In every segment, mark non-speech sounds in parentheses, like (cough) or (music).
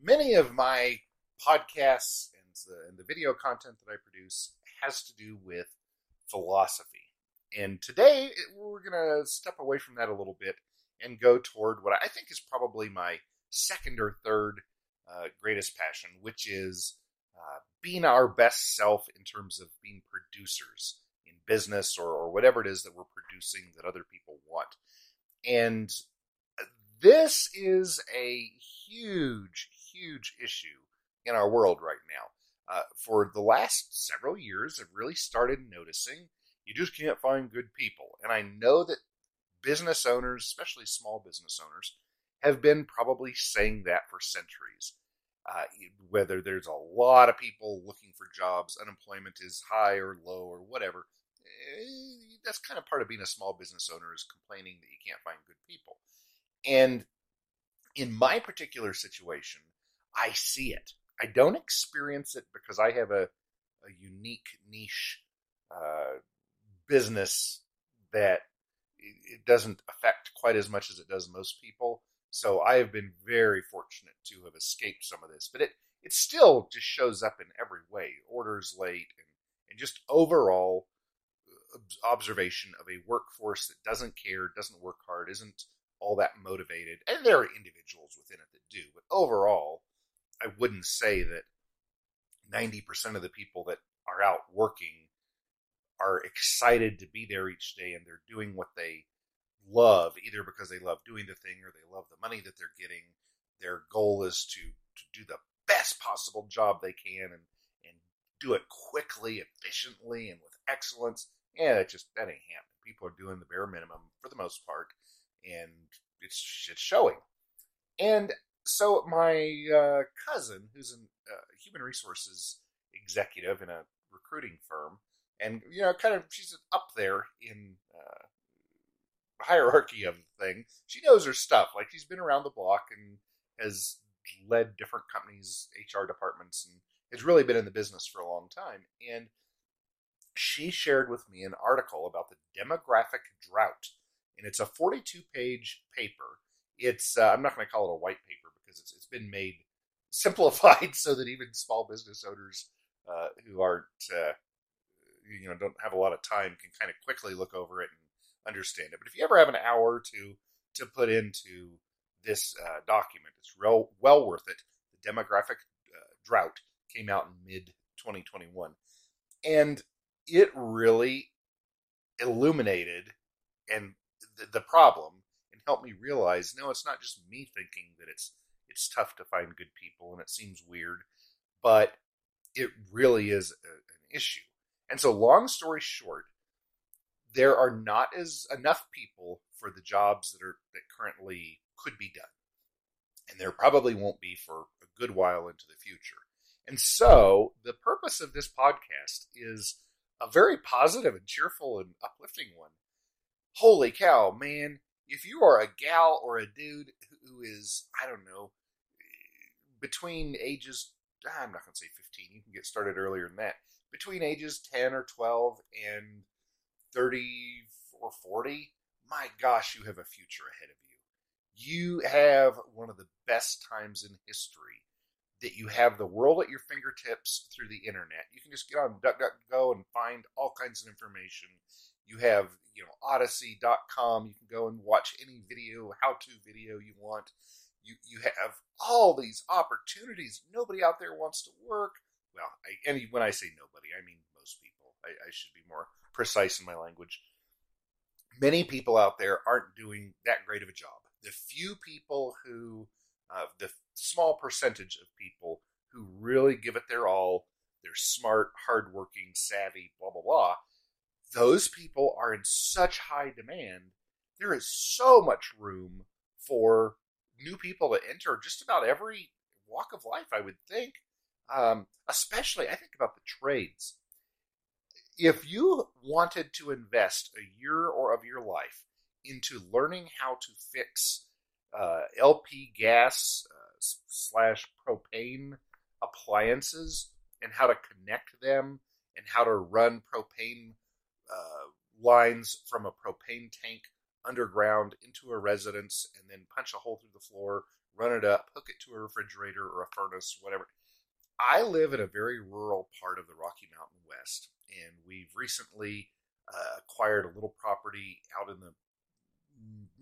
many of my podcasts and the, and the video content that I produce has to do with philosophy. And today we're going to step away from that a little bit and go toward what I think is probably my second or third uh, greatest passion, which is uh, being our best self in terms of being producers in business or, or whatever it is that we're producing that other people want. And this is a huge, huge issue in our world right now. Uh, for the last several years, I've really started noticing you just can't find good people. And I know that business owners, especially small business owners, have been probably saying that for centuries. Uh, whether there's a lot of people looking for jobs, unemployment is high or low or whatever, eh, that's kind of part of being a small business owner is complaining that you can't find good people. And in my particular situation, I see it. I don't experience it because I have a, a unique niche uh, business that it doesn't affect quite as much as it does most people. So I have been very fortunate to have escaped some of this, but it it still just shows up in every way. Orders late and, and just overall uh, observation of a workforce that doesn't care, doesn't work hard, isn't all that motivated. And there are individuals within it that do, but overall, I wouldn't say that 90% of the people that are out working are excited to be there each day and they're doing what they love, either because they love doing the thing or they love the money that they're getting. Their goal is to, to do the best possible job they can and, and do it quickly, efficiently, and with excellence. Yeah, it just that ain't happening. People are doing the bare minimum for the most part, and it's it's showing. And so my uh, cousin, who's a uh, human resources executive in a recruiting firm, and you know, kind of she's up there in uh, hierarchy of the thing. She knows her stuff. Like she's been around the block and has led different companies' HR departments and has really been in the business for a long time. And she shared with me an article about the demographic drought, and it's a 42 page paper. It's uh, I'm not going to call it a white paper because it's it's been made (laughs) simplified so that even small business owners uh, who aren't uh, you know don't have a lot of time can kind of quickly look over it and understand it. But if you ever have an hour to to put into this uh, document, it's real well worth it. The demographic uh, drought came out in mid 2021, and it really illuminated and the, the problem and helped me realize no, it's not just me thinking that it's it's tough to find good people and it seems weird, but it really is a, an issue. And so, long story short, there are not as enough people for the jobs that are that currently could be done, and there probably won't be for a good while into the future. And so, the purpose of this podcast is a very positive and cheerful and uplifting one. Holy cow, man! If you are a gal or a dude who is, I don't know, between ages, ah, I'm not going to say 15, you can get started earlier than that between ages 10 or 12 and 30 or 40, my gosh, you have a future ahead of you. You have one of the best times in history that you have the world at your fingertips through the internet. You can just get on DuckDuckGo and find all kinds of information. You have, you know, Odysee.com. You can go and watch any video, how-to video you want. You you have all these opportunities. Nobody out there wants to work well, I, and when I say nobody, I mean most people. I, I should be more precise in my language. Many people out there aren't doing that great of a job. The few people who, uh, the small percentage of people who really give it their all, they're smart, hardworking, savvy, blah, blah, blah, those people are in such high demand. There is so much room for new people to enter just about every walk of life, I would think. Um, especially, I think about the trades. If you wanted to invest a year or of your life into learning how to fix uh, LP gas uh, slash propane appliances and how to connect them and how to run propane uh, lines from a propane tank underground into a residence and then punch a hole through the floor, run it up, hook it to a refrigerator or a furnace, whatever. I live in a very rural part of the Rocky Mountain West, and we've recently uh, acquired a little property out in the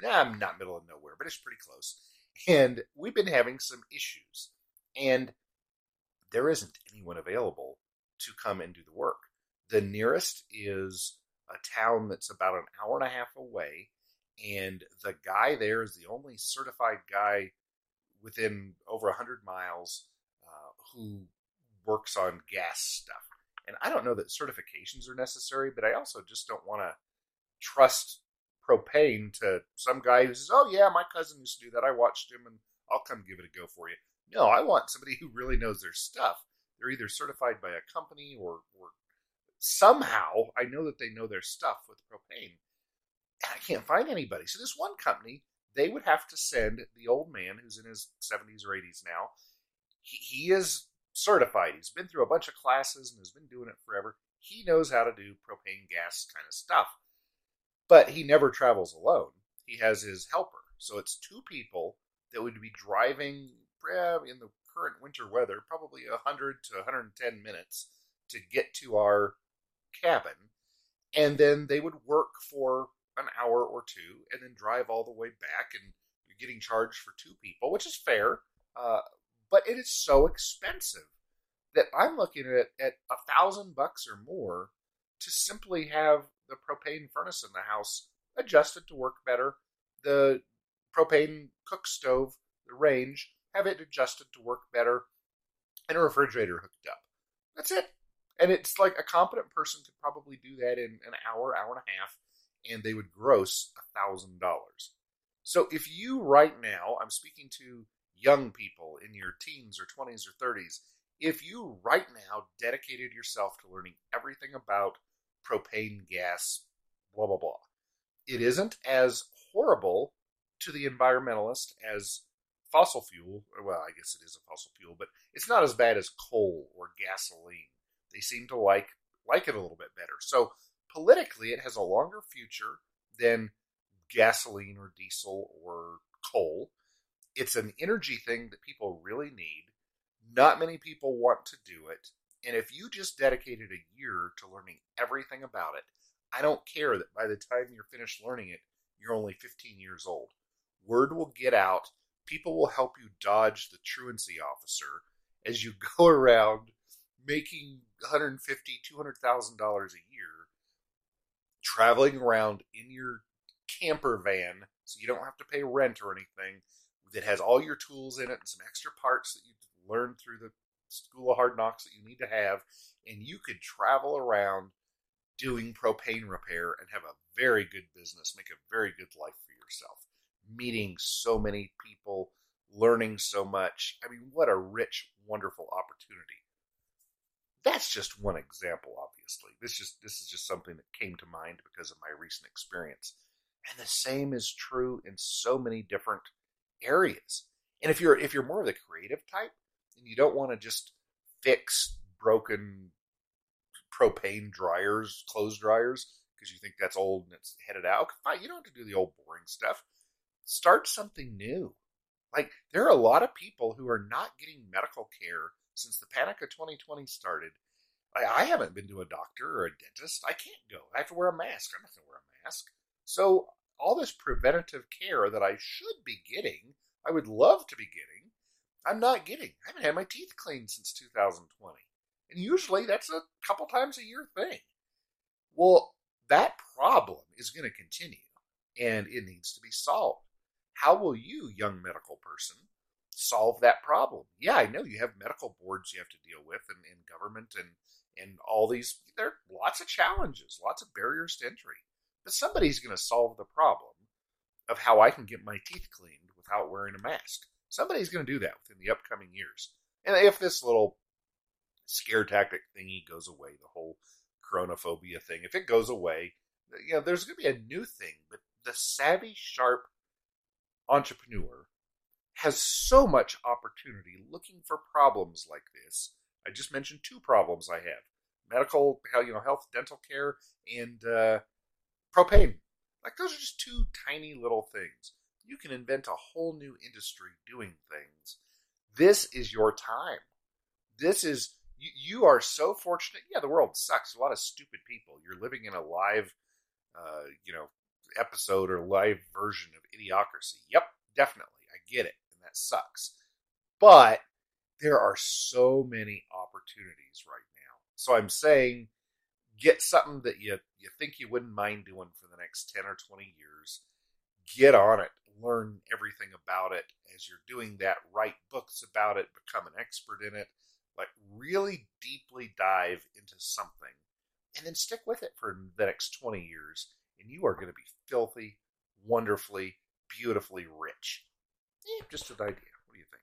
nah, not middle of nowhere, but it's pretty close. And we've been having some issues, and there isn't anyone available to come and do the work. The nearest is a town that's about an hour and a half away, and the guy there is the only certified guy within over 100 miles uh, who works on gas stuff. And I don't know that certifications are necessary, but I also just don't want to trust propane to some guy who says, "Oh yeah, my cousin used to do that. I watched him, and I'll come give it a go for you." No, I want somebody who really knows their stuff. They're either certified by a company or, or somehow I know that they know their stuff with propane. And I can't find anybody. So this one company, they would have to send the old man who's in his 70s or 80s now. He, he is certified. He's been through a bunch of classes and has been doing it forever. He knows how to do propane gas kind of stuff. But he never travels alone. He has his helper. So it's two people that would be driving eh, in the current winter weather probably 100 to 110 minutes to get to our cabin. And then they would work for hour or two and then drive all the way back. And you're getting charged for two people, which is fair. Uh, but it is so expensive that I'm looking at at a thousand bucks or more to simply have the propane furnace in the house adjusted to work better, the propane cook stove, the range, have it adjusted to work better, and a refrigerator hooked up. That's it. And it's like a competent person could probably do that in an hour, hour and a half, and they would gross a thousand dollars. So if you right now, I'm speaking to young people in your teens or 20s or 30s, if you right now dedicated yourself to learning everything about propane gas, blah, blah, blah, it isn't as horrible to the environmentalist as fossil fuel. Well, I guess it is a fossil fuel, but it's not as bad as coal or gasoline. They seem to like like it a little bit better. So politically, it has a longer future than gasoline or diesel or coal it's an energy thing that people really need. Not many people want to do it. And if you just dedicated a year to learning everything about it, I don't care that by the time you're finished learning it, you're only 15 years old. Word will get out. People will help you dodge the truancy officer as you (laughs) go around making 150 $200,000 a year, traveling around in your camper van so you don't have to pay rent or anything that has all your tools in it and some extra parts that you learned through the school of hard knocks that you need to have, and you could travel around doing propane repair and have a very good business, make a very good life for yourself. Meeting so many people, learning so much. I mean, what a rich, wonderful opportunity. That's just one example, obviously. This just this is just something that came to mind because of my recent experience. And the same is true in so many different areas. And if you're if you're more of the creative type and you don't want to just fix broken propane dryers, clothes dryers, because you think that's old and it's headed out, fine, you don't have to do the old boring stuff. Start something new. Like there are a lot of people who are not getting medical care since the panic of 2020 started. I, haven't been to a doctor or a dentist. I can't go. I have to wear a mask. I'm not going to wear a mask. So all this preventative care that I should be getting, I would love to be getting, I'm not getting. I haven't had my teeth cleaned since 2020. And usually that's a couple times a year thing. Well, that problem is going to continue and it needs to be solved. How will you, young medical person, solve that problem? Yeah, I know you have medical boards you have to deal with and, and government and, and all these. There are lots of challenges, lots of barriers to entry. But somebody's going to solve the problem of how I can get my teeth cleaned without wearing a mask. Somebody's going to do that within the upcoming years. And if this little scare tactic thingy goes away, the whole coronaphobia thing, if it goes away, you know, there's going to be a new thing. But the savvy, sharp entrepreneur has so much opportunity looking for problems like this. I just mentioned two problems I have: medical, you know, health, dental care, and uh, propane. Like those are just two tiny little things. You can invent a whole new industry doing things. This is your time. This is you, you are so fortunate. Yeah, the world sucks. A lot of stupid people. You're living in a live, uh, you know, episode or live version of Idiocracy. Yep, definitely. I get it, and that sucks. But there are so many opportunities right now. So I'm saying get something that you you think you wouldn't mind doing for the next 10 or 20 years. Get on it. Learn everything about it as you're doing that. Write books about it, become an expert in it. Like really deeply dive into something and then stick with it for the next 20 years and you are going to be filthy, wonderfully, beautifully rich. Eh, just an idea. What do you think?